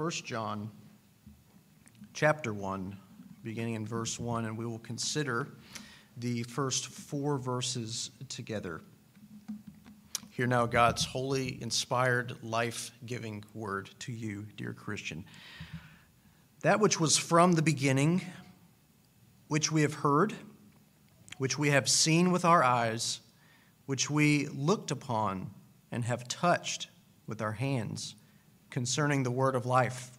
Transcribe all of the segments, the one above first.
1 John chapter 1, beginning in verse 1, and we will consider the first four verses together. Hear now God's holy, inspired, life giving word to you, dear Christian. That which was from the beginning, which we have heard, which we have seen with our eyes, which we looked upon and have touched with our hands concerning the word of life.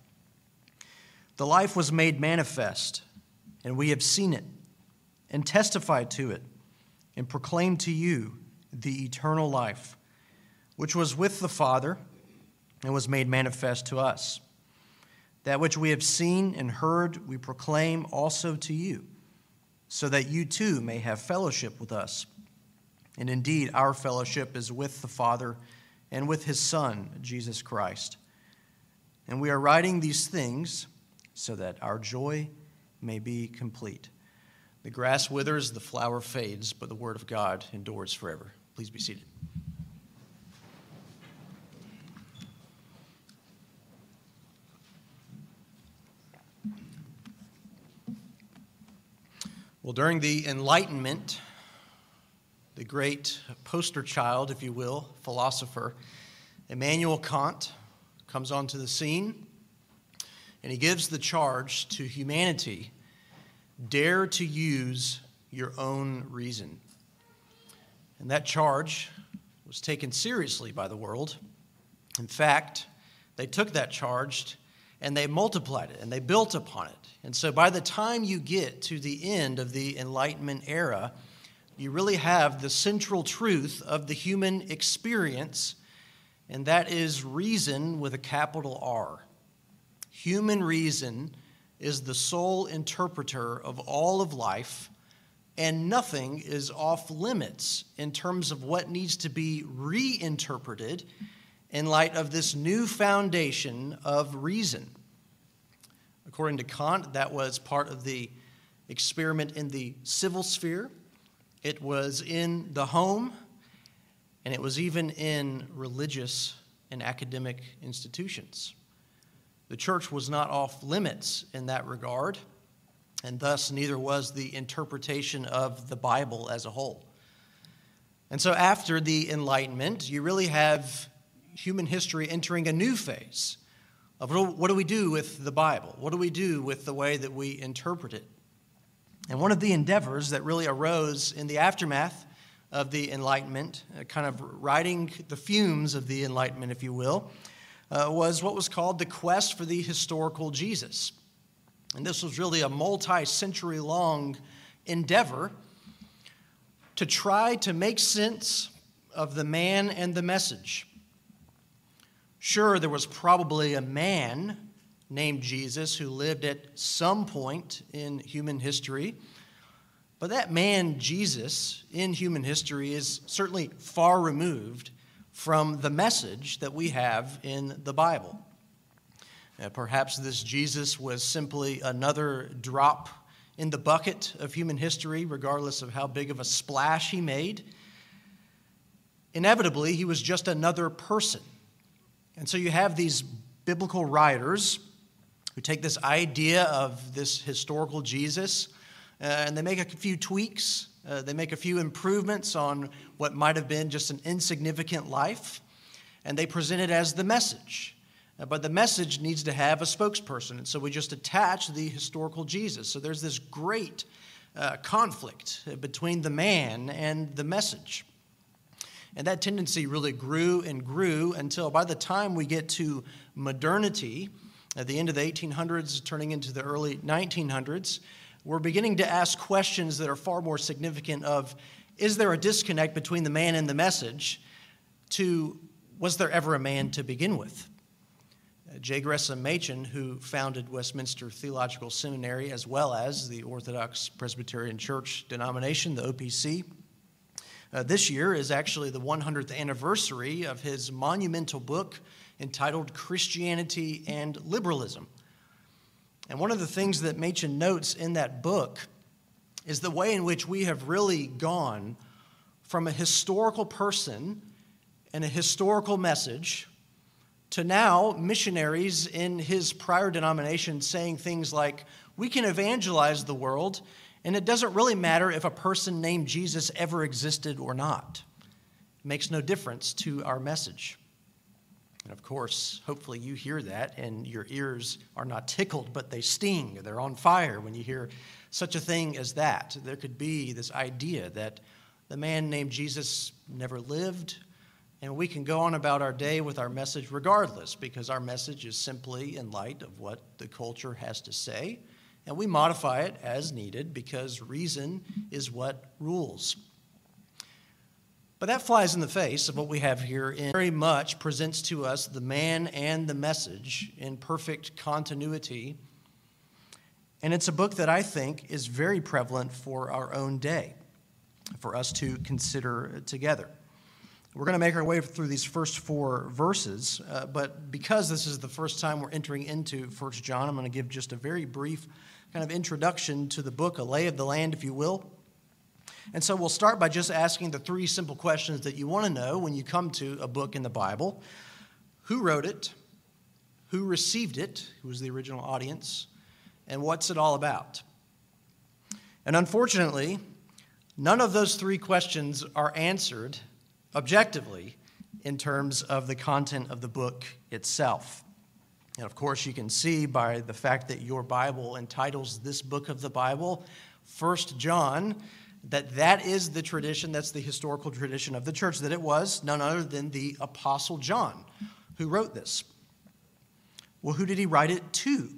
The life was made manifest, and we have seen it, and testified to it, and proclaimed to you the eternal life, which was with the Father and was made manifest to us. That which we have seen and heard, we proclaim also to you, so that you too may have fellowship with us. And indeed, our fellowship is with the Father and with his Son, Jesus Christ. And we are writing these things so that our joy may be complete. The grass withers, the flower fades, but the word of God endures forever. Please be seated. Well, during the Enlightenment, the great poster child, if you will, philosopher, Immanuel Kant, comes onto the scene and he gives the charge to humanity dare to use your own reason. And that charge was taken seriously by the world. In fact, they took that charge and they multiplied it and they built upon it. And so by the time you get to the end of the Enlightenment era, you really have the central truth of the human experience and that is reason with a capital R. Human reason is the sole interpreter of all of life, and nothing is off limits in terms of what needs to be reinterpreted in light of this new foundation of reason. According to Kant, that was part of the experiment in the civil sphere, it was in the home, and it was even in religious and academic institutions. The church was not off limits in that regard, and thus neither was the interpretation of the Bible as a whole. And so, after the Enlightenment, you really have human history entering a new phase of what do we do with the Bible? What do we do with the way that we interpret it? And one of the endeavors that really arose in the aftermath of the Enlightenment, uh, kind of riding the fumes of the Enlightenment, if you will, uh, was what was called the quest for the historical Jesus. And this was really a multi century long endeavor to try to make sense of the man and the message. Sure, there was probably a man named Jesus who lived at some point in human history but that man, Jesus, in human history is certainly far removed from the message that we have in the Bible. Uh, perhaps this Jesus was simply another drop in the bucket of human history, regardless of how big of a splash he made. Inevitably, he was just another person. And so you have these biblical writers who take this idea of this historical Jesus and they make a few tweaks. Uh, they make a few improvements on what might have been just an insignificant life, and they present it as the message. Uh, but the message needs to have a spokesperson, and so we just attach the historical Jesus. So there's this great uh, conflict between the man and the message. And that tendency really grew and grew until by the time we get to modernity, at the end of the 1800s, turning into the early 1900s, we're beginning to ask questions that are far more significant of is there a disconnect between the man and the message to was there ever a man to begin with? Uh, j. Gresham machen who founded westminster theological seminary as well as the orthodox presbyterian church denomination the opc uh, this year is actually the 100th anniversary of his monumental book entitled christianity and liberalism and one of the things that Machen notes in that book is the way in which we have really gone from a historical person and a historical message to now missionaries in his prior denomination saying things like, We can evangelize the world, and it doesn't really matter if a person named Jesus ever existed or not. It makes no difference to our message. And of course, hopefully you hear that and your ears are not tickled, but they sting. They're on fire when you hear such a thing as that. There could be this idea that the man named Jesus never lived, and we can go on about our day with our message regardless, because our message is simply in light of what the culture has to say, and we modify it as needed because reason is what rules. But that flies in the face of what we have here and very much presents to us the man and the message in perfect continuity. And it's a book that I think is very prevalent for our own day, for us to consider together. We're going to make our way through these first four verses, uh, but because this is the first time we're entering into First John, I'm going to give just a very brief kind of introduction to the book, a lay of the land, if you will. And so we'll start by just asking the three simple questions that you want to know when you come to a book in the Bible Who wrote it? Who received it? Who was the original audience? And what's it all about? And unfortunately, none of those three questions are answered objectively in terms of the content of the book itself. And of course, you can see by the fact that your Bible entitles this book of the Bible First John that that is the tradition, that's the historical tradition of the church, that it was none other than the Apostle John who wrote this. Well, who did he write it to?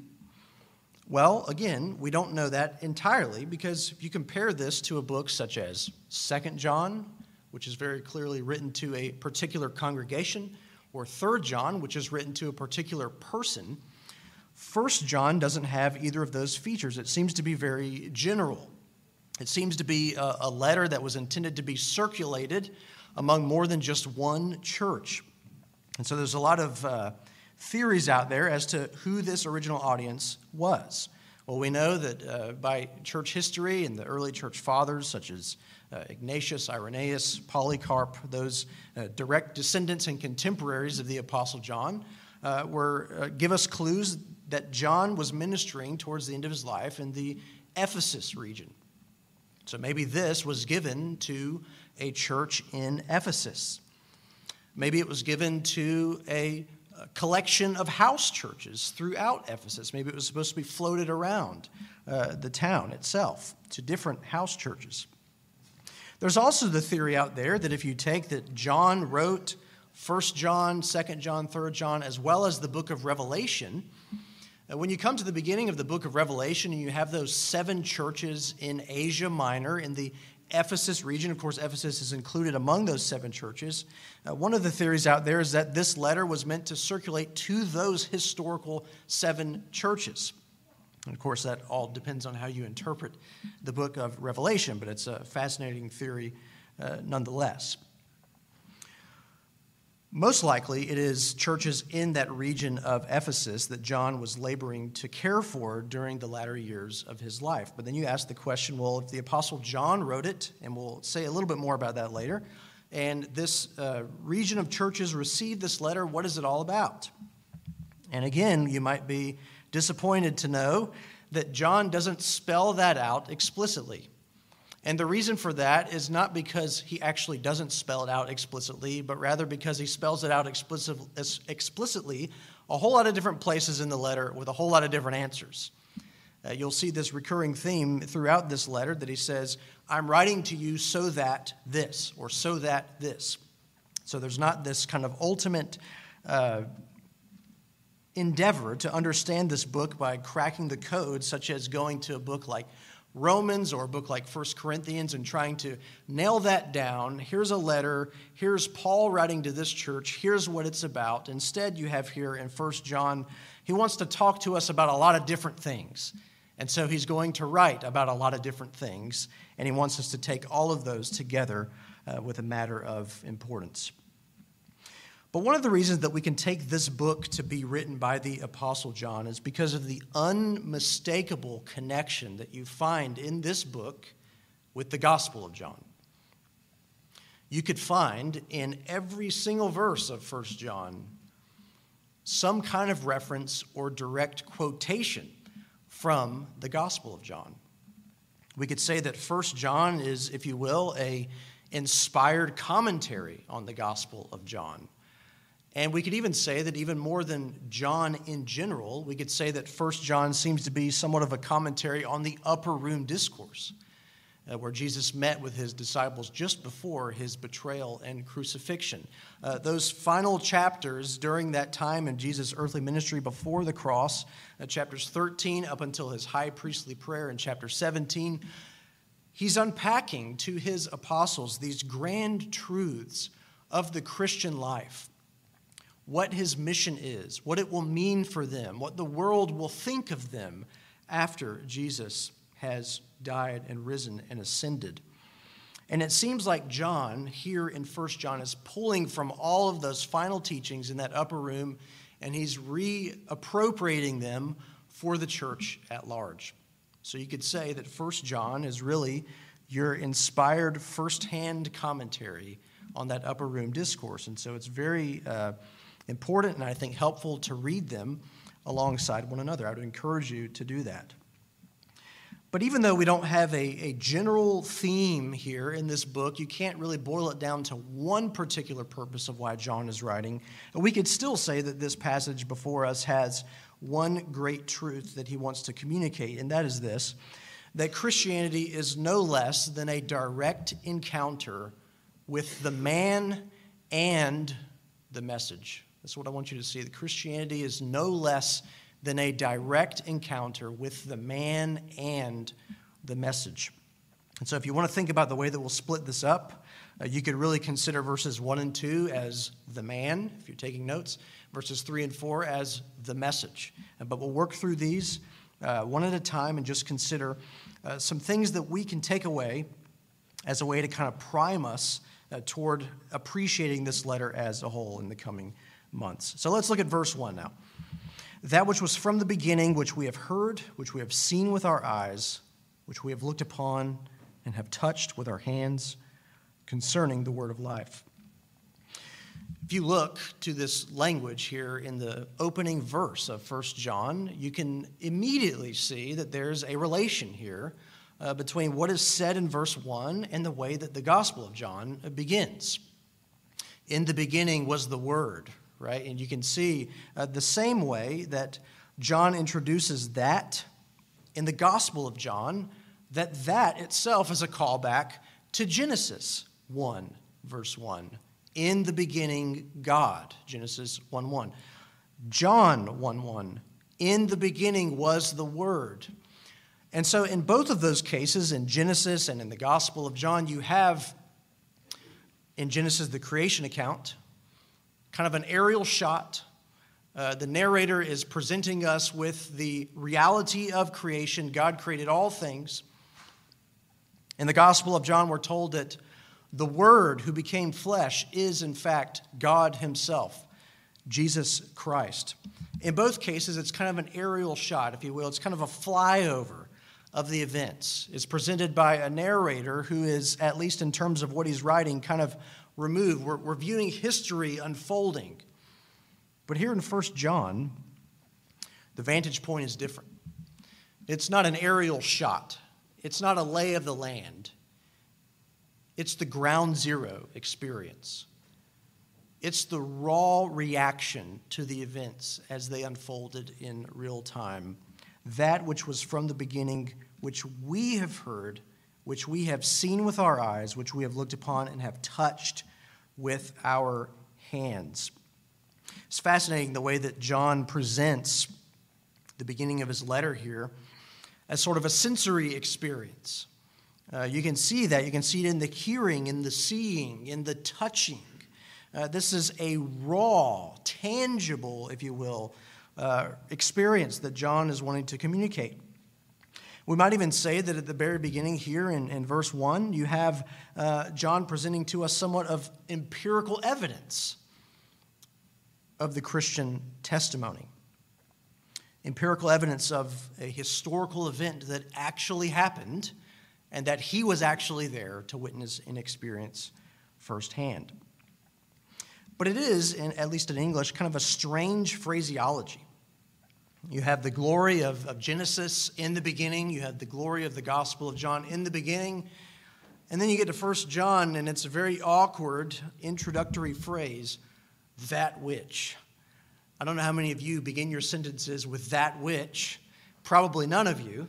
Well, again, we don't know that entirely because if you compare this to a book such as Second John, which is very clearly written to a particular congregation, or Third John, which is written to a particular person, First John doesn't have either of those features. It seems to be very general. It seems to be a, a letter that was intended to be circulated among more than just one church. And so there's a lot of uh, theories out there as to who this original audience was. Well, we know that uh, by church history and the early church fathers, such as uh, Ignatius, Irenaeus, Polycarp, those uh, direct descendants and contemporaries of the Apostle John, uh, were uh, give us clues that John was ministering towards the end of his life in the Ephesus region. So maybe this was given to a church in Ephesus. Maybe it was given to a, collection of house churches throughout Ephesus. Maybe it was supposed to be floated around uh, the town itself to different house churches. There's also the theory out there that if you take that John wrote 1 John, 2 John, 3 John, as well as the book of Revelation, when you come to the beginning of the book of Revelation and you have those seven churches in Asia Minor, in the Ephesus region, of course, Ephesus is included among those seven churches. Uh, one of the theories out there is that this letter was meant to circulate to those historical seven churches. And of course, that all depends on how you interpret the book of Revelation, but it's a fascinating theory uh, nonetheless. Most likely, it is churches in that region of Ephesus that John was laboring to care for during the latter years of his life. But then you ask the question well, if the Apostle John wrote it, and we'll say a little bit more about that later, and this uh, region of churches received this letter, what is it all about? And again, you might be disappointed to know that John doesn't spell that out explicitly. And the reason for that is not because he actually doesn't spell it out explicitly, but rather because he spells it out explicitly a whole lot of different places in the letter with a whole lot of different answers. Uh, you'll see this recurring theme throughout this letter that he says, I'm writing to you so that this, or so that this. So there's not this kind of ultimate uh, endeavor to understand this book by cracking the code, such as going to a book like Romans or a book like First Corinthians and trying to nail that down. Here's a letter. Here's Paul writing to this church. Here's what it's about. Instead, you have here in First John, he wants to talk to us about a lot of different things. And so he's going to write about a lot of different things, and he wants us to take all of those together uh, with a matter of importance. But one of the reasons that we can take this book to be written by the Apostle John is because of the unmistakable connection that you find in this book with the Gospel of John. You could find in every single verse of 1 John some kind of reference or direct quotation from the Gospel of John. We could say that First John is, if you will, a inspired commentary on the Gospel of John. And we could even say that even more than John in general, we could say that First John seems to be somewhat of a commentary on the upper room discourse, uh, where Jesus met with his disciples just before his betrayal and crucifixion. Uh, those final chapters during that time in Jesus' earthly ministry before the cross, uh, chapters 13 up until his high priestly prayer in chapter 17, he's unpacking to his apostles these grand truths of the Christian life what his mission is, what it will mean for them, what the world will think of them after Jesus has died and risen and ascended. And it seems like John, here in 1 John, is pulling from all of those final teachings in that upper room and he's reappropriating them for the church at large. So you could say that 1 John is really your inspired firsthand commentary on that upper room discourse. And so it's very. Uh, important and I think helpful to read them alongside one another. I would encourage you to do that. But even though we don't have a, a general theme here in this book, you can't really boil it down to one particular purpose of why John is writing. We could still say that this passage before us has one great truth that he wants to communicate, and that is this that Christianity is no less than a direct encounter with the man and the message. That's what I want you to see. That Christianity is no less than a direct encounter with the man and the message. And so, if you want to think about the way that we'll split this up, uh, you could really consider verses 1 and 2 as the man, if you're taking notes, verses 3 and 4 as the message. Uh, but we'll work through these uh, one at a time and just consider uh, some things that we can take away as a way to kind of prime us uh, toward appreciating this letter as a whole in the coming months. So let's look at verse 1 now. That which was from the beginning, which we have heard, which we have seen with our eyes, which we have looked upon and have touched with our hands concerning the word of life. If you look to this language here in the opening verse of 1 John, you can immediately see that there's a relation here uh, between what is said in verse 1 and the way that the Gospel of John begins. In the beginning was the Word, right? And you can see uh, the same way that John introduces that in the Gospel of John, that that itself is a callback to Genesis 1, verse 1. In the beginning, God, Genesis 1 1. John 1 1. In the beginning was the Word. And so, in both of those cases, in Genesis and in the Gospel of John, you have in Genesis the creation account, kind of an aerial shot. Uh, the narrator is presenting us with the reality of creation. God created all things. In the Gospel of John, we're told that the Word who became flesh is, in fact, God Himself, Jesus Christ. In both cases, it's kind of an aerial shot, if you will. It's kind of a flyover of the events. It's presented by a narrator who is, at least in terms of what he's writing, kind of removed. We're, we're viewing history unfolding. But here in 1 John, the vantage point is different. It's not an aerial shot, it's not a lay of the land, it's the ground zero experience. It's the raw reaction to the events as they unfolded in real time. That which was from the beginning, which we have heard which we have seen with our eyes, which we have looked upon and have touched with our hands. It's fascinating the way that John presents the beginning of his letter here as sort of a sensory experience. Uh, you can see that. You can see it in the hearing, in the seeing, in the touching. Uh, this is a raw, tangible, if you will, uh, experience that John is wanting to communicate. We might even say that at the very beginning here in, in verse 1, you have uh, John presenting to us somewhat of empirical evidence of the Christian testimony. Empirical evidence of a historical event that actually happened and that he was actually there to witness and experience firsthand. But it is, in, at least in English, kind of a strange phraseology. You have the glory of, of Genesis in the beginning, you have the glory of the Gospel of John in the beginning, and then you get to First John, and it's a very awkward introductory phrase, that which. I don't know how many of you begin your sentences with that which, probably none of you.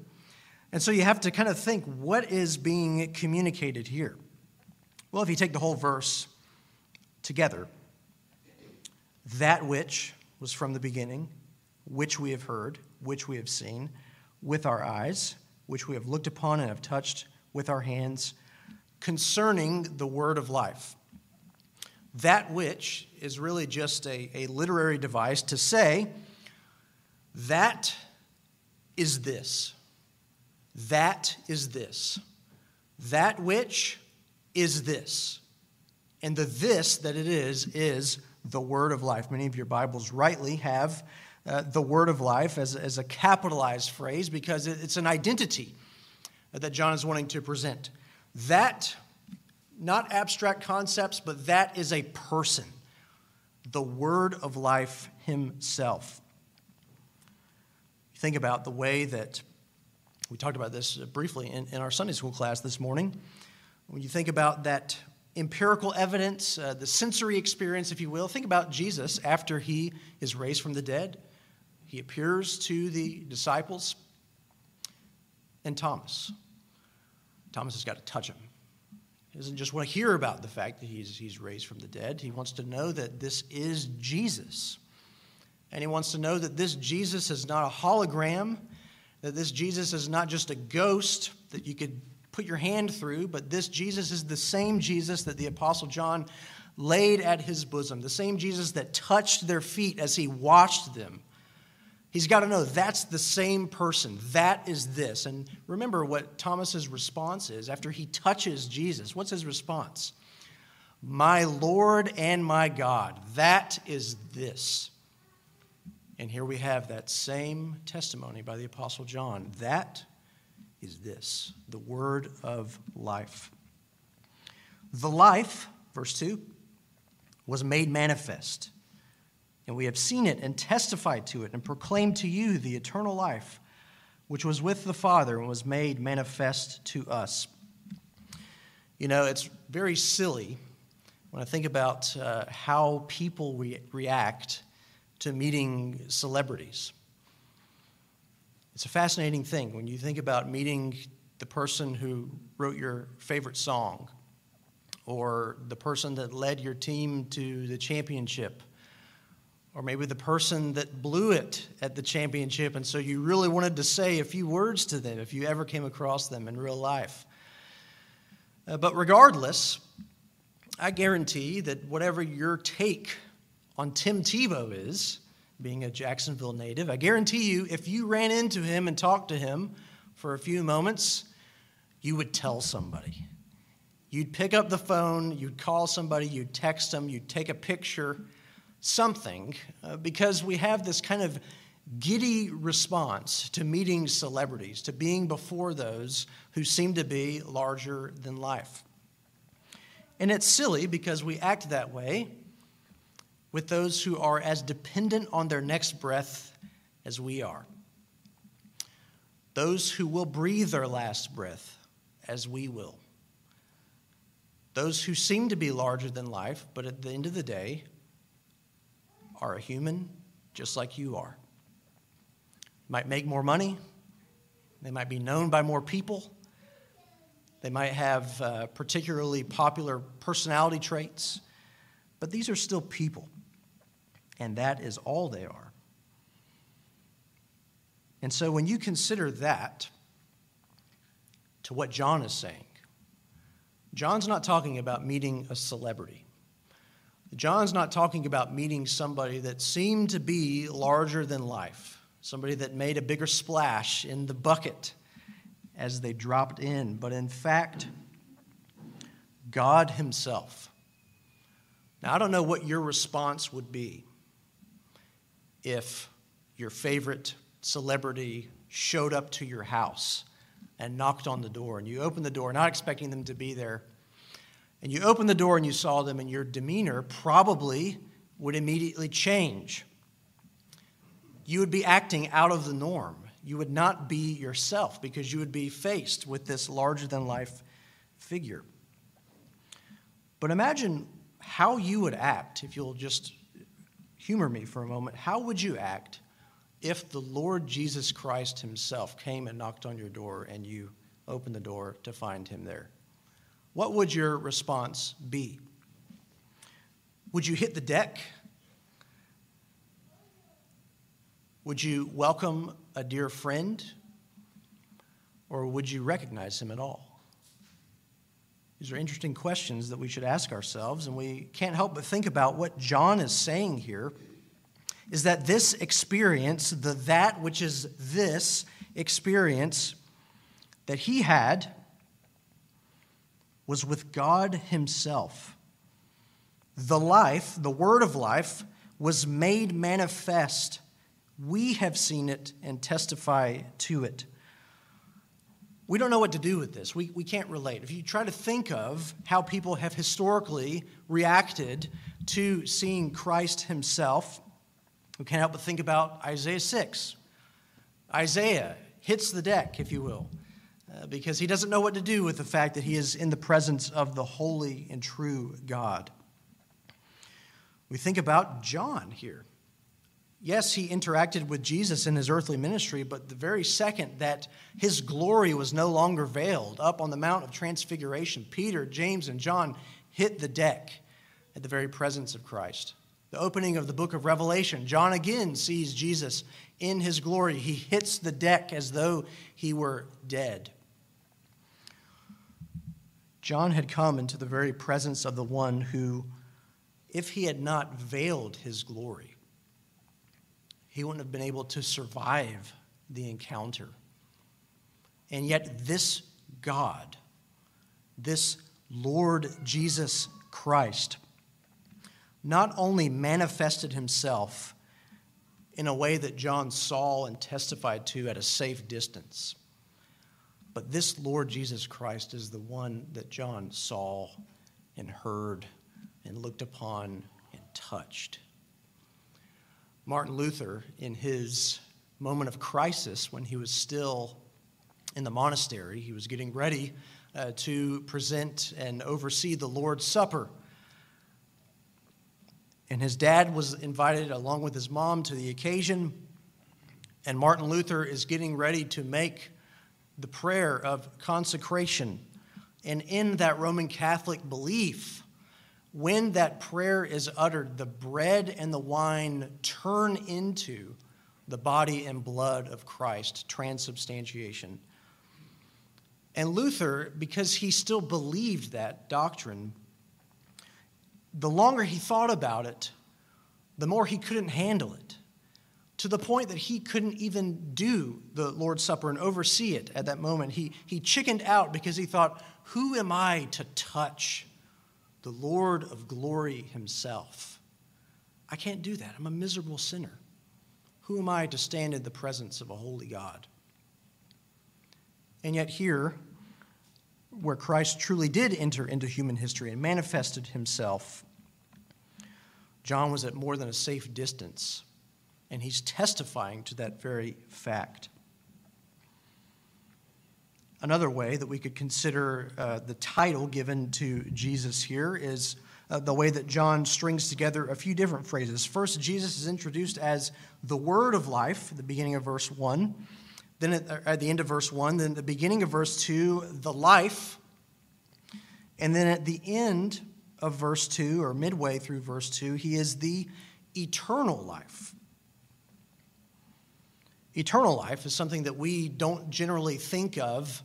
And so you have to kind of think what is being communicated here? Well, if you take the whole verse together, that which was from the beginning, which we have heard, which we have seen with our eyes, which we have looked upon and have touched with our hands, concerning the word of life. That which is really just a, a literary device to say, that is this. That is this. That which is this. And the this that it is, is the word of life. Many of your Bibles rightly have uh, the word of life as, as a capitalized phrase because it's an identity that John is wanting to present. That, not abstract concepts, but that is a person, the word of life himself. Think about the way that we talked about this briefly in, in our Sunday school class this morning. When you think about that empirical evidence, uh, the sensory experience, if you will, think about Jesus after he is raised from the dead. He appears to the disciples and Thomas. Thomas has got to touch him. He doesn't just want to hear about the fact that he's, he's raised from the dead. He wants to know that this is Jesus. And he wants to know that this Jesus is not a hologram, that this Jesus is not just a ghost that you could put your hand through, but this Jesus is the same Jesus that the Apostle John laid at his bosom, the same Jesus that touched their feet as he washed them He's got to know that's the same person. That is this. And remember what Thomas's response is after he touches Jesus. What's his response? My Lord and my God. That is this. And here we have that same testimony by the Apostle John. That is this the word of life. The life, verse 2, was made manifest and we have seen it and testified to it and proclaimed to you the eternal life, which was with the Father and was made manifest to us. You know, it's very silly when I think about uh, how people re- react to meeting celebrities. It's a fascinating thing when you think about meeting the person who wrote your favorite song or the person that led your team to the championship or maybe the person that blew it at the championship, and so you really wanted to say a few words to them if you ever came across them in real life. Uh, but regardless, I guarantee that whatever your take on Tim Tebow is, being a Jacksonville native, I guarantee you if you ran into him and talked to him for a few moments, you would tell somebody. You'd pick up the phone, you'd call somebody, you'd text them, you'd take a picture something uh, because we have this kind of giddy response to meeting celebrities, to being before those who seem to be larger than life. And it's silly because we act that way with those who are as dependent on their next breath as we are. Those who will breathe their last breath as we will. Those who seem to be larger than life, but at the end of the day are a human just like you are. Might make more money, they might be known by more people, they might have uh, particularly popular personality traits, but these are still people, and that is all they are. And so when you consider that to what John is saying, John's not talking about meeting a celebrity. John's not talking about meeting somebody that seemed to be larger than life, somebody that made a bigger splash in the bucket as they dropped in, but in fact, God Himself. Now, I don't know what your response would be if your favorite celebrity showed up to your house and knocked on the door, and you opened the door, not expecting them to be there and you opened the door and you saw them, and your demeanor probably would immediately change. You would be acting out of the norm. You would not be yourself because you would be faced with this larger than life figure. But imagine how you would act if you'll just humor me for a moment. How would you act if the Lord Jesus Christ Himself came and knocked on your door and you opened the door to find Him there? What would your response be? Would you hit the deck? Would you welcome a dear friend? Or would you recognize him at all? These are interesting questions that we should ask ourselves, and we can't help but think about what John is saying here is that this experience, the that which is this experience that he had, was with God Himself. The life, the word of life, was made manifest. We have seen it and testify to it. We don't know what to do with this. We, we can't relate. If you try to think of how people have historically reacted to seeing Christ Himself, we can't help but think about Isaiah 6. Isaiah hits the deck, if you will. Uh, because he doesn't know what to do with the fact that he is in the presence of the holy and true God. We think about John here. Yes, he interacted with Jesus in his earthly ministry, but the very second that his glory was no longer veiled up on the Mount of Transfiguration, Peter, James, and John hit the deck at the very presence of Christ. The opening of the book of Revelation, John again sees Jesus in his glory. He hits the deck as though he were dead. John had come into the very presence of the one who, if he had not veiled his glory, he wouldn't have been able to survive the encounter. And yet, this God, this Lord Jesus Christ, not only manifested himself in a way that John saw and testified to at a safe distance but this Lord Jesus Christ is the one that John saw and heard and looked upon and touched. Martin Luther, in his moment of crisis when he was still in the monastery, he was getting ready uh, to present and oversee the Lord's Supper. And his dad was invited along with his mom to the occasion. And Martin Luther is getting ready to make the prayer of consecration. And in that Roman Catholic belief, when that prayer is uttered, the bread and the wine turn into the body and blood of Christ, transubstantiation. And Luther, because he still believed that doctrine, the longer he thought about it, the more he couldn't handle it to the point that he couldn't even do the Lord's Supper and oversee it at that moment. He, he chickened out because he thought, Who am I to touch the Lord of glory himself? I can't do that. I'm a miserable sinner. Who am I to stand in the presence of a holy God? And yet, here, where Christ truly did enter into human history and manifested himself, John was at more than a safe distance and he's testifying to that very fact. Another way that we could consider uh, the title given to Jesus here is uh, the way that John strings together a few different phrases. First, Jesus is introduced as the Word of life at the beginning of verse 1. Then at, uh, at the end of verse 1, then at the beginning of verse 2, the life. And then at the end of verse 2, or midway through verse 2, he is the eternal life. Eternal life is something that we don't generally think of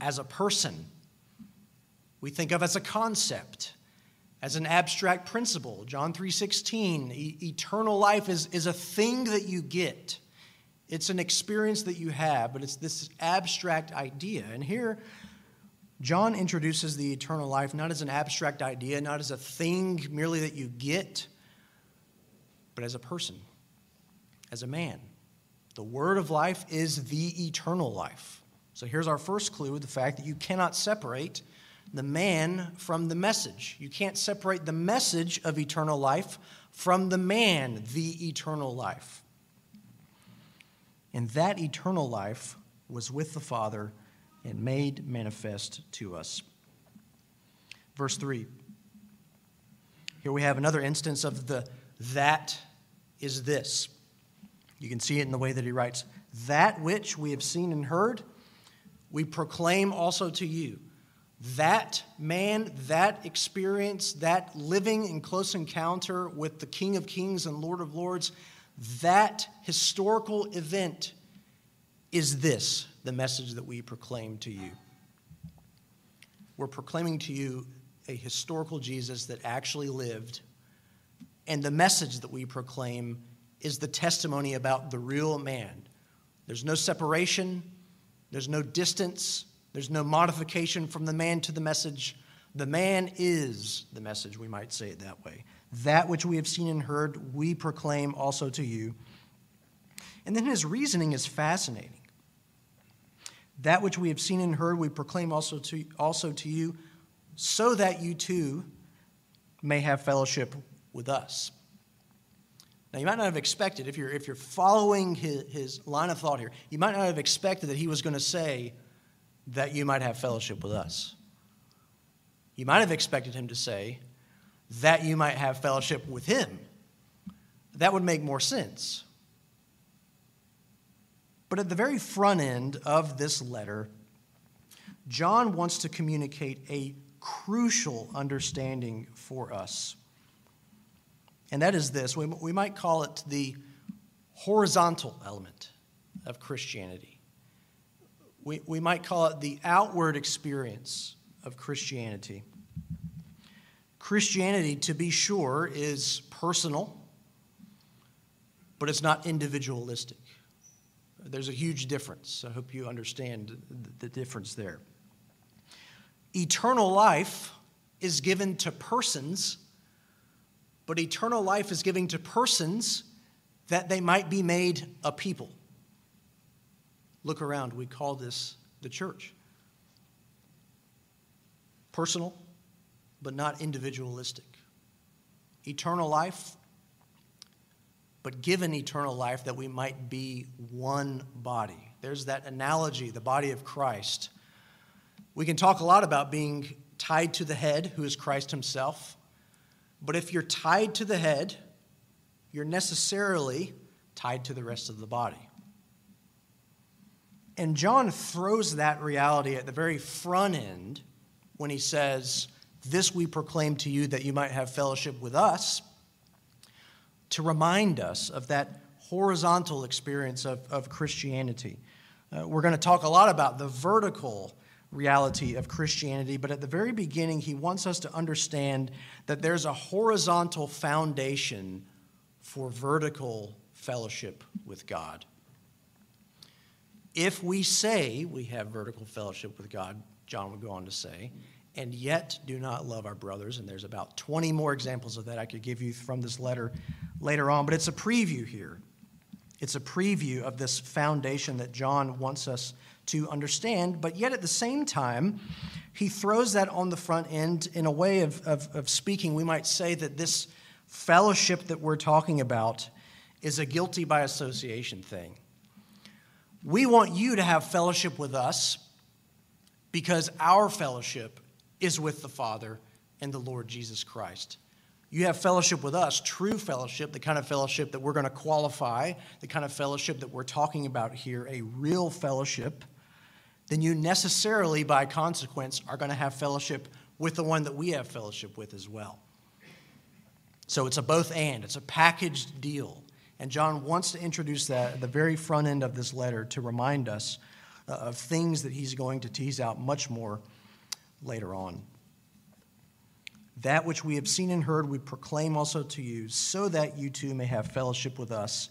as a person. We think of as a concept, as an abstract principle. John 3:16, e- eternal life is, is a thing that you get. It's an experience that you have, but it's this abstract idea. And here John introduces the eternal life not as an abstract idea, not as a thing merely that you get, but as a person, as a man. The word of life is the eternal life. So here's our first clue the fact that you cannot separate the man from the message. You can't separate the message of eternal life from the man, the eternal life. And that eternal life was with the Father and made manifest to us. Verse 3. Here we have another instance of the that is this. You can see it in the way that he writes that which we have seen and heard, we proclaim also to you. That man, that experience, that living in close encounter with the King of Kings and Lord of Lords, that historical event is this the message that we proclaim to you. We're proclaiming to you a historical Jesus that actually lived, and the message that we proclaim is the testimony about the real man. There's no separation, there's no distance, there's no modification from the man to the message. The man is the message, we might say it that way. That which we have seen and heard, we proclaim also to you. And then his reasoning is fascinating. That which we have seen and heard, we proclaim also to, also to you, so that you too may have fellowship with us. Now, you might not have expected, if you're, if you're following his, his line of thought here, you might not have expected that he was going to say that you might have fellowship with us. You might have expected him to say that you might have fellowship with him. That would make more sense. But at the very front end of this letter, John wants to communicate a crucial understanding for us. And that is this we, we might call it the horizontal element of Christianity. We, we might call it the outward experience of Christianity. Christianity, to be sure, is personal, but it's not individualistic. There's a huge difference. I hope you understand the difference there. Eternal life is given to persons but eternal life is given to persons that they might be made a people. Look around, we call this the church. Personal, but not individualistic. Eternal life, but given eternal life that we might be one body. There's that analogy, the body of Christ. We can talk a lot about being tied to the head, who is Christ himself. But if you're tied to the head, you're necessarily tied to the rest of the body. And John throws that reality at the very front end when he says, This we proclaim to you that you might have fellowship with us, to remind us of that horizontal experience of, of Christianity. Uh, we're going to talk a lot about the vertical reality of Christianity, but at the very beginning, he wants us to understand that there's a horizontal foundation for vertical fellowship with God. If we say we have vertical fellowship with God, John would go on to say, and yet do not love our brothers, and there's about 20 more examples of that I could give you from this letter later on, but it's a preview here. It's a preview of this foundation that John wants us to understand, but yet at the same time, he throws that on the front end in a way of, of, of speaking. We might say that this fellowship that we're talking about is a guilty by association thing. We want you to have fellowship with us because our fellowship is with the Father and the Lord Jesus Christ. You have fellowship with us, true fellowship, the kind of fellowship that we're going to qualify, the kind of fellowship that we're talking about here, a real fellowship then you necessarily, by consequence, are going to have fellowship with the one that we have fellowship with as well. So it's a both and, it's a packaged deal. And John wants to introduce that at the very front end of this letter to remind us uh, of things that he's going to tease out much more later on. That which we have seen and heard, we proclaim also to you, so that you too may have fellowship with us.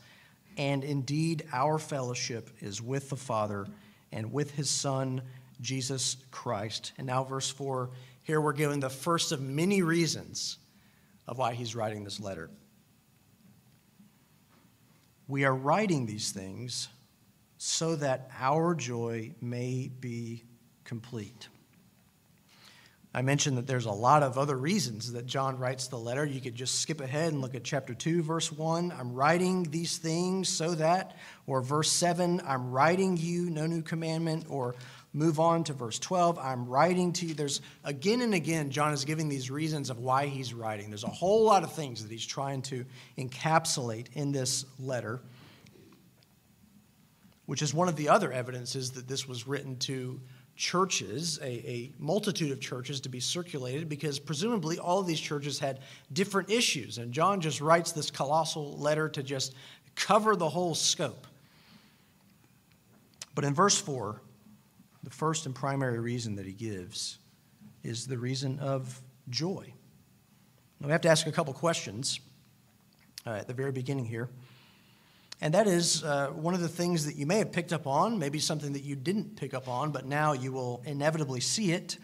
And indeed, our fellowship is with the Father and with his Son, Jesus Christ. And now, verse 4 here we're given the first of many reasons of why he's writing this letter. We are writing these things so that our joy may be complete. I mentioned that there's a lot of other reasons that John writes the letter. You could just skip ahead and look at chapter 2, verse 1. I'm writing these things so that, or verse 7, I'm writing you no new commandment, or move on to verse 12, I'm writing to you. There's again and again, John is giving these reasons of why he's writing. There's a whole lot of things that he's trying to encapsulate in this letter, which is one of the other evidences that this was written to churches, a, a, multitude of churches to be circulated, because presumably all of these churches had different issues. And John just writes this colossal letter to just cover the whole scope. But in verse 4, the first and primary reason that he gives is the reason of joy. Now we have to ask a couple questions uh, at the very beginning here. And that is uh, one of the things that you may have picked up on, maybe something that you didn't pick up on, but now you will inevitably see it.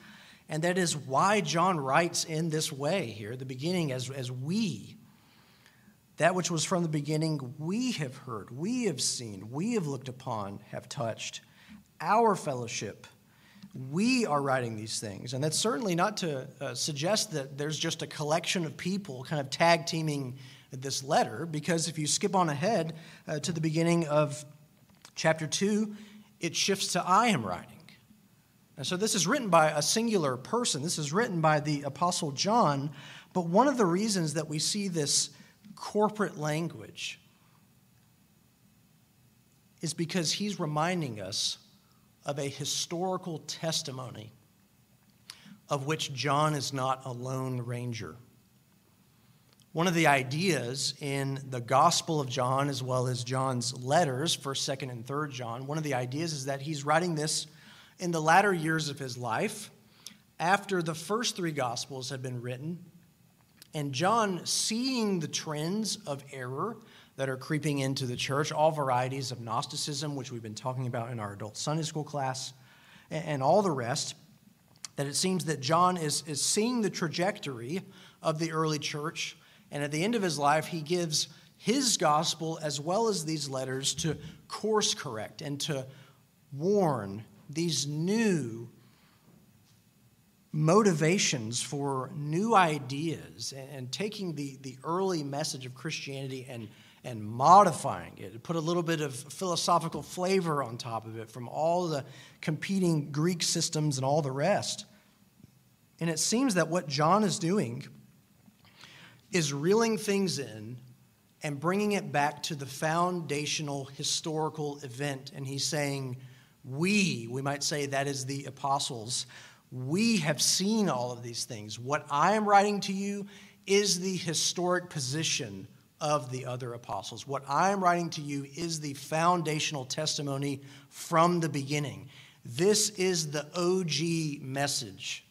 And that is why John writes in this way here, the beginning, as, as we. That which was from the beginning, we have heard, we have seen, we have looked upon, have touched. Our fellowship, we are writing these things. And that's certainly not to uh, suggest that there's just a collection of people kind of tag teaming this letter because if you skip on ahead uh, to the beginning of chapter 2, it shifts to I am writing. And so this is written by a singular person. This is written by the Apostle John. But one of the reasons that we see this corporate language is because he's reminding us of a historical testimony of which John is not a lone ranger. One of the ideas in the Gospel of John, as well as John's letters, 1st, 2nd, and 3rd John, one of the ideas is that he's writing this in the latter years of his life, after the first three Gospels had been written, and John, seeing the trends of error that are creeping into the church, all varieties of Gnosticism, which we've been talking about in our adult Sunday school class, and all the rest, that it seems that John is, is seeing the trajectory of the early church and at the end of his life, he gives his gospel as well as these letters to course correct and to warn these new motivations for new ideas and, taking the, the early message of Christianity and, and modifying it, put a little bit of philosophical flavor on top of it from all the competing Greek systems and all the rest. And it seems that what John is doing is reeling things in and bringing it back to the foundational historical event. And he's saying, We, we might say that is the apostles, we have seen all of these things. What I am writing to you is the historic position of the other apostles. What I am writing to you is the foundational testimony from the beginning. This is the OG message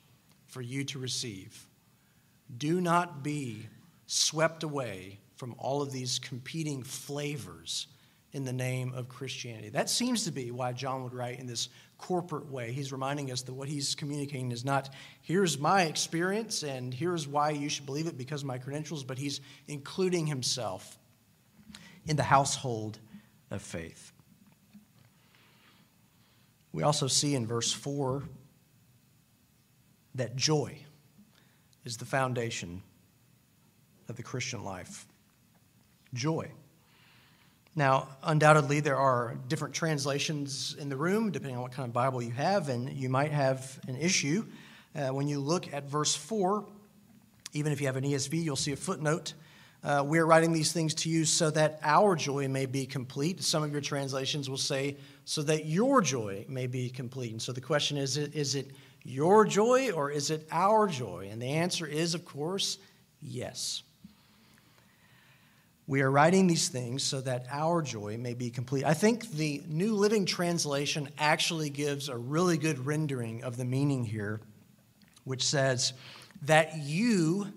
for you to receive. Do not be swept away from all of these competing flavors in the name of Christianity. That seems to be why John would write in this corporate way. He's reminding us that what he's communicating is not, here's my experience and here's why you should believe it because of my credentials, but he's including himself in the household of faith. We also see in verse 4 that joy is the foundation of the Christian life joy. Now, undoubtedly, there are different translations in the room, depending on what kind of Bible you have, and you might have an issue. Uh, when you look at verse 4, even if you have an ESV, you'll see a footnote. Uh, we are writing these things to you so that our joy may be complete. Some of your translations will say, so that your joy may be complete. And so the question is is it your joy or is it our joy? And the answer is, of course, yes. We are writing these things so that our joy may be complete. I think the New Living Translation actually gives a really good rendering of the meaning here, which says, that you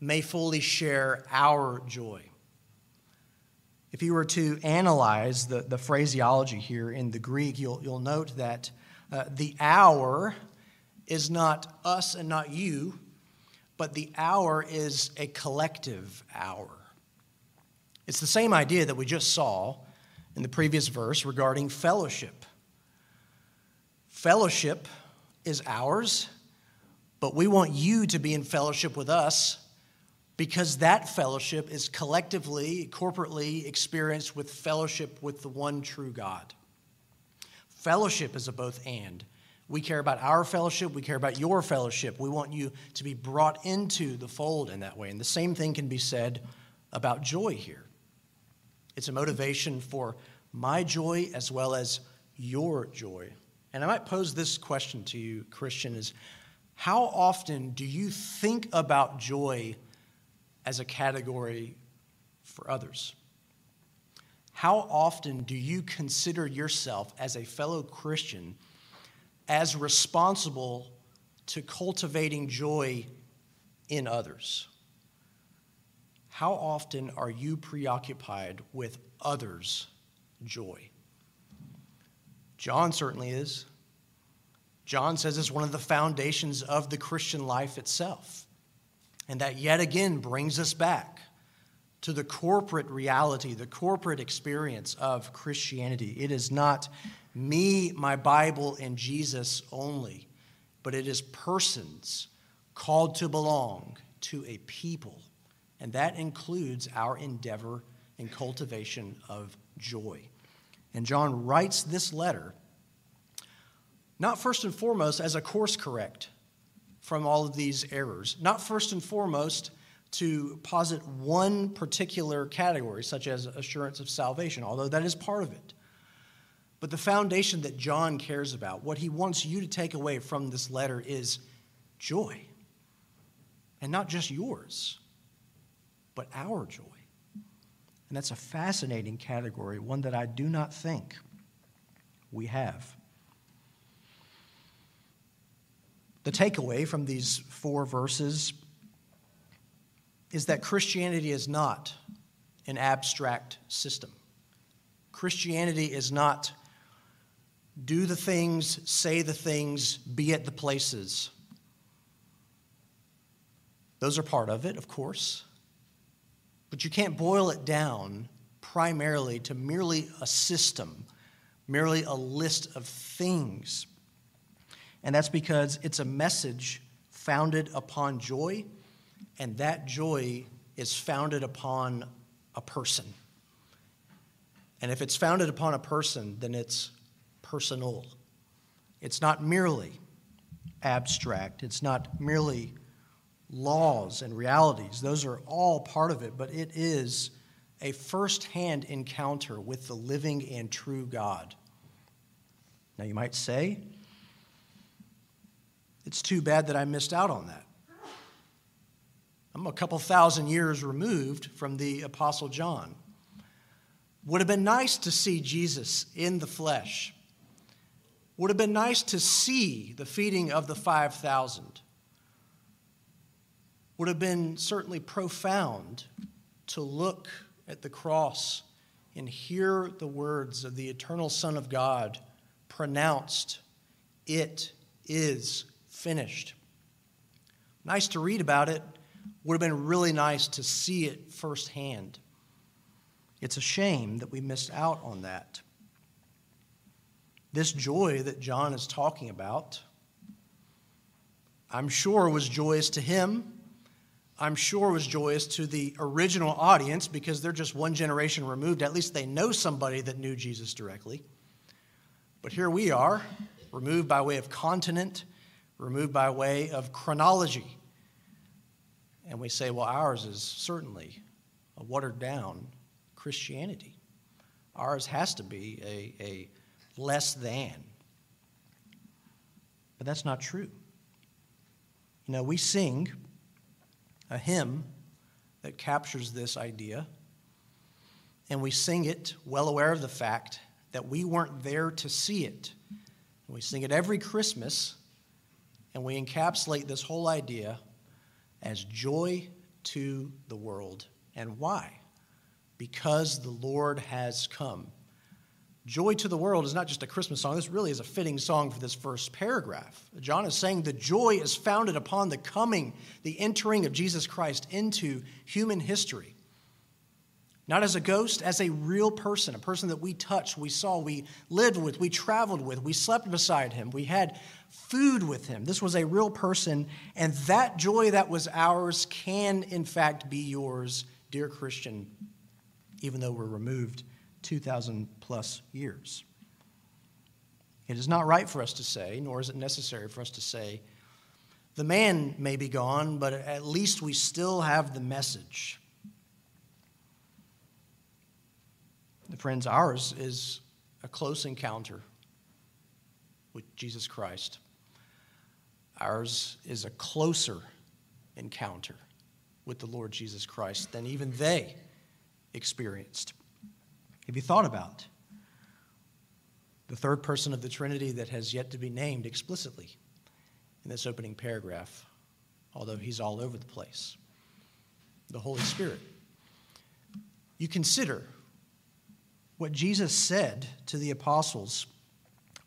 may fully share our joy. If you were to analyze the, the phraseology here in the Greek, you'll, you'll note that uh, the our is not us and not you, but the our is a collective our. It's the same idea that we just saw in the previous verse regarding fellowship. Fellowship is ours, But we want you to be in fellowship with us because that fellowship is collectively, corporately experienced with fellowship with the one true God. Fellowship is a both and. We care about our fellowship, we care about your fellowship. We want you to be brought into the fold in that way. And the same thing can be said about joy here. It's a motivation for my joy as well as your joy. And I might pose this question to you, Christian, is how often do you think about joy as a category for others? How often do you consider yourself as a fellow Christian as responsible to cultivating joy in others? How often are you preoccupied with others' joy? John certainly is. John says it's one of the foundations of the Christian life itself. And that yet again brings us back to the corporate reality, the corporate experience of Christianity. It is not me, my Bible, and Jesus only, but it is persons called to belong to a people and that includes our endeavor and cultivation of joy. And John writes this letter not first and foremost as a course correct from all of these errors, not first and foremost to posit one particular category, such as assurance of salvation, although that is part of it. But the foundation that John cares about, what he wants you to take away from this letter, is joy. And not just yours, but our joy. And that's a fascinating category, one that I do not think we have. The takeaway from these four verses is that Christianity is not an abstract system. Christianity is not do the things, say the things, be at the places. Those are part of it, of course. But you can't boil it down primarily to merely a system, merely a list of things. And that's because it's a message founded upon joy, and that joy is founded upon a person. And if it's founded upon a person, then it's personal. It's not merely abstract, it's not merely laws and realities. Those are all part of it, but it is a first-hand encounter with the living and true God. Now, you might say, it's too bad that I missed out on that. I'm a couple thousand years removed from the Apostle John. Would have been nice to see Jesus in the flesh. Would have been nice to see the feeding of the 5,000 would have been certainly profound to look at the cross and hear the words of the eternal Son of God pronounced, It is finished. Nice to read about it, would have been really nice to see it firsthand. It's a shame that we missed out on that. This joy that John is talking about, I'm sure was joyous to him I'm sure was joyous to the original audience because they're just one generation removed. At least they know somebody that knew Jesus directly. But here we are, removed by way of continent, removed by way of chronology. And we say, well, ours is certainly a watered down Christianity. Ours has to be a, a less than. But that's not true. You know, we sing a hymn that captures this idea. And we sing it well aware of the fact that we weren't there to see it. And we sing it every Christmas, and we encapsulate this whole idea as joy to the world. And why? Because the Lord has come. Joy to the World is not just a Christmas song. This really is a fitting song for this first paragraph. John is saying the joy is founded upon the coming, the entering of Jesus Christ into human history. Not as a ghost, as a real person, a person that we touched, we saw, we lived with, we traveled with, we slept beside him, we had food with him. This was a real person, and that joy that was ours can, in fact, be yours, dear Christian, even though we're removed 2,000 plus years. It is not right for us to say, nor is it necessary for us to say, the man may be gone, but at least we still have the message. The friends, ours is a close encounter with Jesus Christ. Ours is a closer encounter with the Lord Jesus Christ than even they experienced. Have you thought about the third person of the Trinity that has yet to be named explicitly in this opening paragraph, although he's all over the place? The Holy Spirit. You consider what Jesus said to the apostles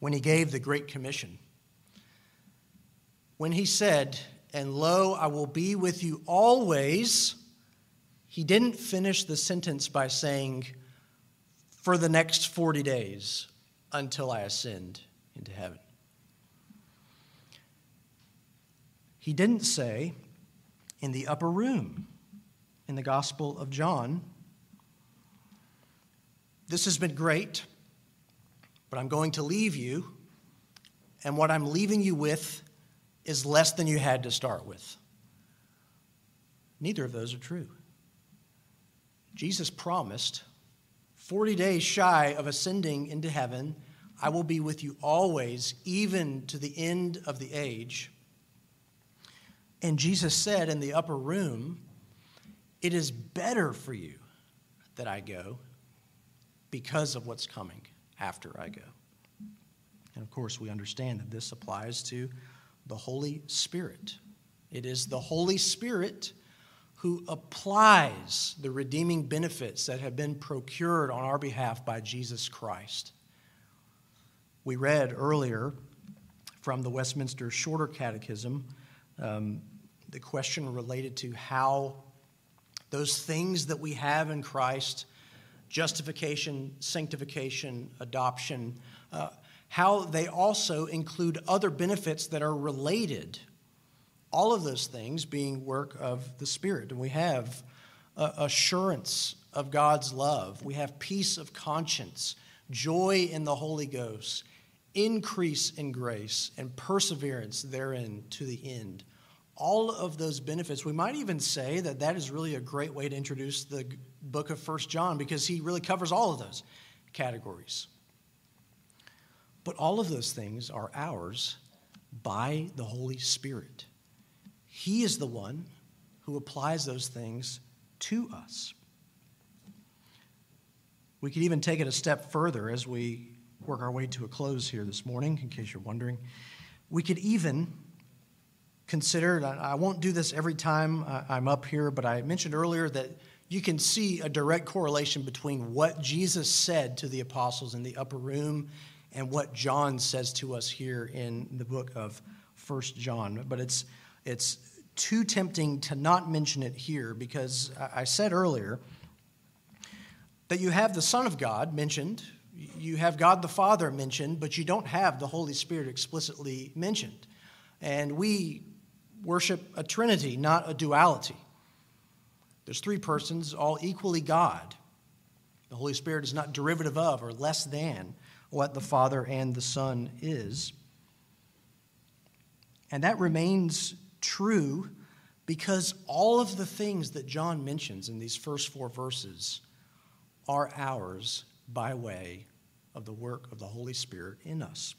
when he gave the Great Commission. When he said, And lo, I will be with you always, he didn't finish the sentence by saying, For the next 40 days until I ascend into heaven. He didn't say, In the upper room in the Gospel of John, this has been great, but I'm going to leave you, and what I'm leaving you with is less than you had to start with. Neither of those are true. Jesus promised, 40 days shy of ascending into heaven, I will be with you always, even to the end of the age. And Jesus said in the upper room, It is better for you that I go because of what's coming after I go. And of course, we understand that this applies to the Holy Spirit. It is the Holy Spirit who applies the redeeming benefits that have been procured on our behalf by Jesus Christ. We read earlier from the Westminster Shorter Catechism um, the question related to how those things that we have in Christ justification, sanctification, adoption, uh, how they also include other benefits that are related. All of those things being work of the Spirit. And we have uh, assurance of God's love, we have peace of conscience, joy in the Holy Ghost, increase in grace, and perseverance therein to the end all of those benefits. We might even say that that is really a great way to introduce the book of First John because he really covers all of those categories. But all of those things are ours by the Holy Spirit. He is the one who applies those things to us. We could even take it a step further as we work our way to a close here this morning, in case you're wondering. We could even consider, I won't do this every time I'm up here, but I mentioned earlier that you can see a direct correlation between what Jesus said to the apostles in the upper room and what John says to us here in the book of First John. But it's, it's too tempting to not mention it here because I said earlier that you have the Son of God mentioned, you have God the Father mentioned, but you don't have the Holy Spirit explicitly mentioned. And we worship a trinity, not a duality. There's three persons, all equally God. The Holy Spirit is not derivative of or less than what the Father and the Son is. And that remains true because all of the things that John mentions in these first four verses are ours by way of the work of the Holy Spirit in us.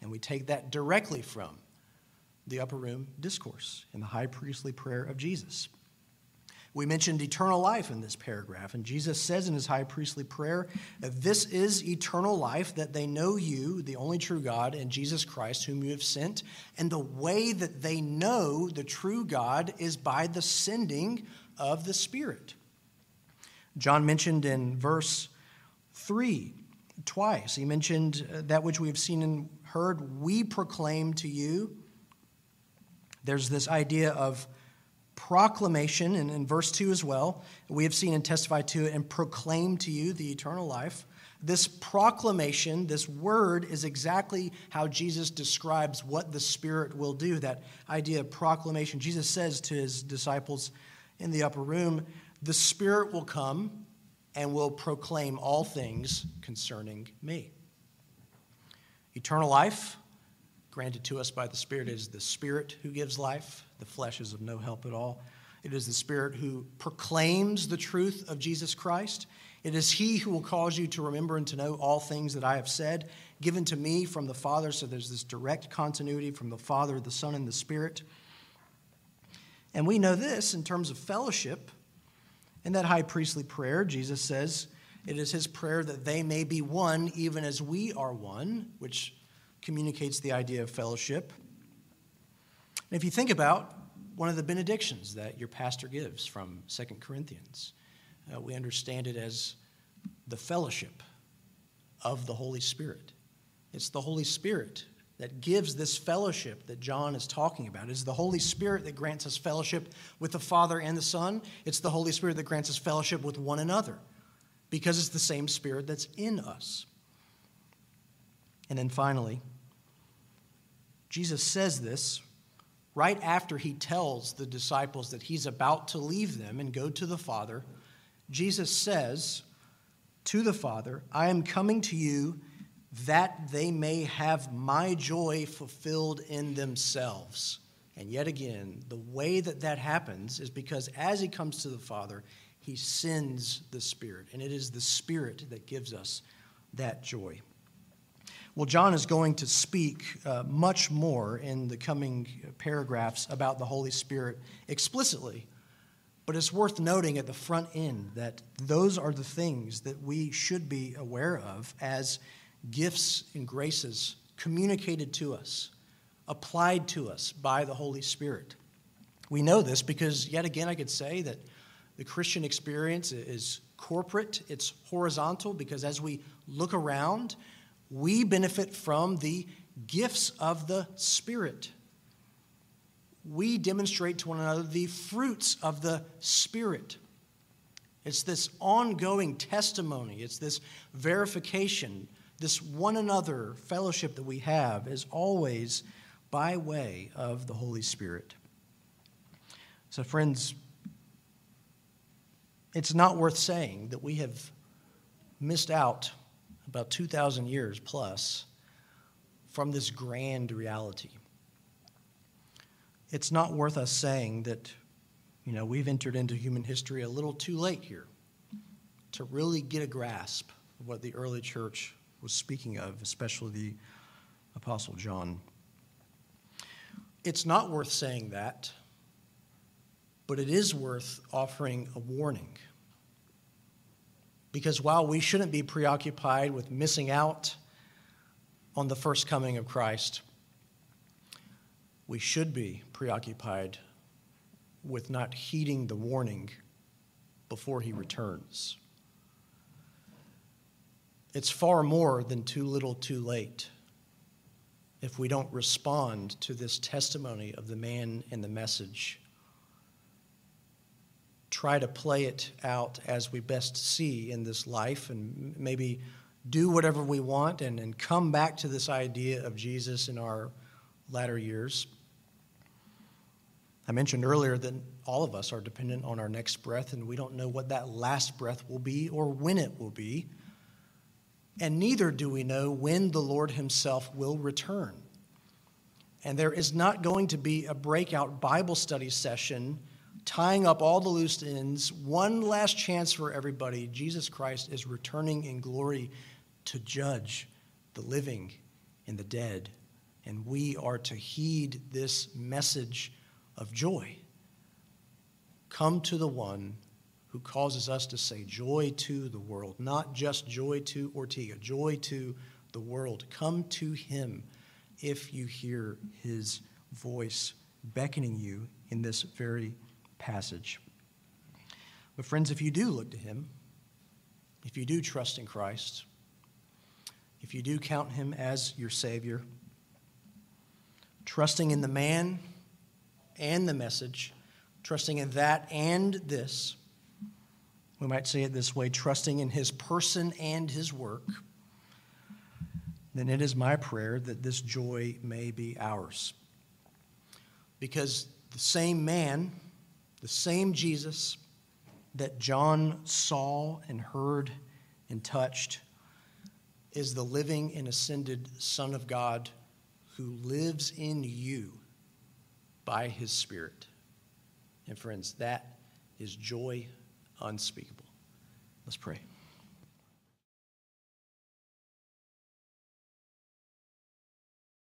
And we take that directly from the upper room discourse and the high priestly prayer of Jesus. We mentioned eternal life in this paragraph, and Jesus says in his high priestly prayer this is eternal life, that they know you, the only true God, and Jesus Christ, whom you have sent. And the way that they know the true God is by the sending of the Spirit. John mentioned in verse 3 twice, he mentioned uh, that which we have seen and heard, we proclaim to you. There's this idea of proclamation, and in verse 2 as well, we have seen and testified to it and proclaim to you the eternal life. This proclamation, this word, is exactly how Jesus describes what the Spirit will do. That idea of proclamation. Jesus says to his disciples in the upper room, The Spirit will come and will proclaim all things concerning me. Eternal life, granted to us by the Spirit, is the Spirit who gives life. The flesh is of no help at all. It is the Spirit who proclaims the truth of Jesus Christ. It is He who will cause you to remember and to know all things that I have said, given to me from the Father. So there's this direct continuity from the Father, the Son, and the Spirit. And we know this in terms of fellowship. In that high priestly prayer, Jesus says, it is his prayer that they may be one, even as we are one, which communicates the idea of fellowship. And if you think about one of the benedictions that your pastor gives from Second Corinthians, uh, we understand it as the fellowship of the Holy Spirit. It's the Holy Spirit that gives this fellowship that John is talking about. It's the Holy Spirit that grants us fellowship with the Father and the Son. It's the Holy Spirit that grants us fellowship with one another because it's the same Spirit that's in us. And then finally, Jesus says this right after he tells the disciples that he's about to leave them and go to the Father. Jesus says to the Father, I am coming to you that they may have my joy fulfilled in themselves. And yet again, the way that that happens is because as he comes to the Father, he sends the Spirit. And it is the Spirit that gives us that joy. Well, John is going to speak uh, much more in the coming paragraphs about the Holy Spirit explicitly. But it's worth noting at the front end that those are the things that we should be aware of as gifts and graces communicated to us, applied to us by the Holy Spirit. We know this because, yet again, I could say that the Christian experience is corporate, it's horizontal, because as we look around, we benefit from the gifts of the Spirit. We demonstrate to one another the fruits of the Spirit. It's this ongoing testimony, it's this verification, this one another fellowship that we have is always by way of the Holy Spirit. So, friends, it's not worth saying that we have missed out about 2,000 years plus from this grand reality. It's not worth us saying that, you know, we've entered into human history a little too late here to really get a grasp of what the early church was speaking of, especially the Apostle John. It's not worth saying that, but it is worth offering a warning because while we shouldn't be preoccupied with missing out on the first coming of Christ, we should be preoccupied with not heeding the warning before he returns. It's far more than too little too late if we don't respond to this testimony of the man and the message try to play it out as we best see in this life and maybe do whatever we want and, and come back to this idea of Jesus in our latter years. I mentioned earlier that all of us are dependent on our next breath, and we don't know what that last breath will be or when it will be. And neither do we know when the Lord Himself will return. And there is not going to be a breakout Bible study session tying up all the loose ends, one last chance for everybody. Jesus Christ is returning in glory to judge the living and the dead. And we are to heed this message of joy. Come to the one who causes us to say joy to the world, not just joy to Ortega, joy to the world. Come to him if you hear his voice beckoning you in this very passage. But, friends, if you do look to Him, if you do trust in Christ, if you do count Him as your Savior, trusting in the man and the message, trusting in that and this, we might say it this way trusting in his person and his work, then it is my prayer that this joy may be ours. Because the same man, the same Jesus that John saw and heard and touched, is the living and ascended Son of God who lives in you by his Spirit. And friends, that is joy unspeakable. Let's pray.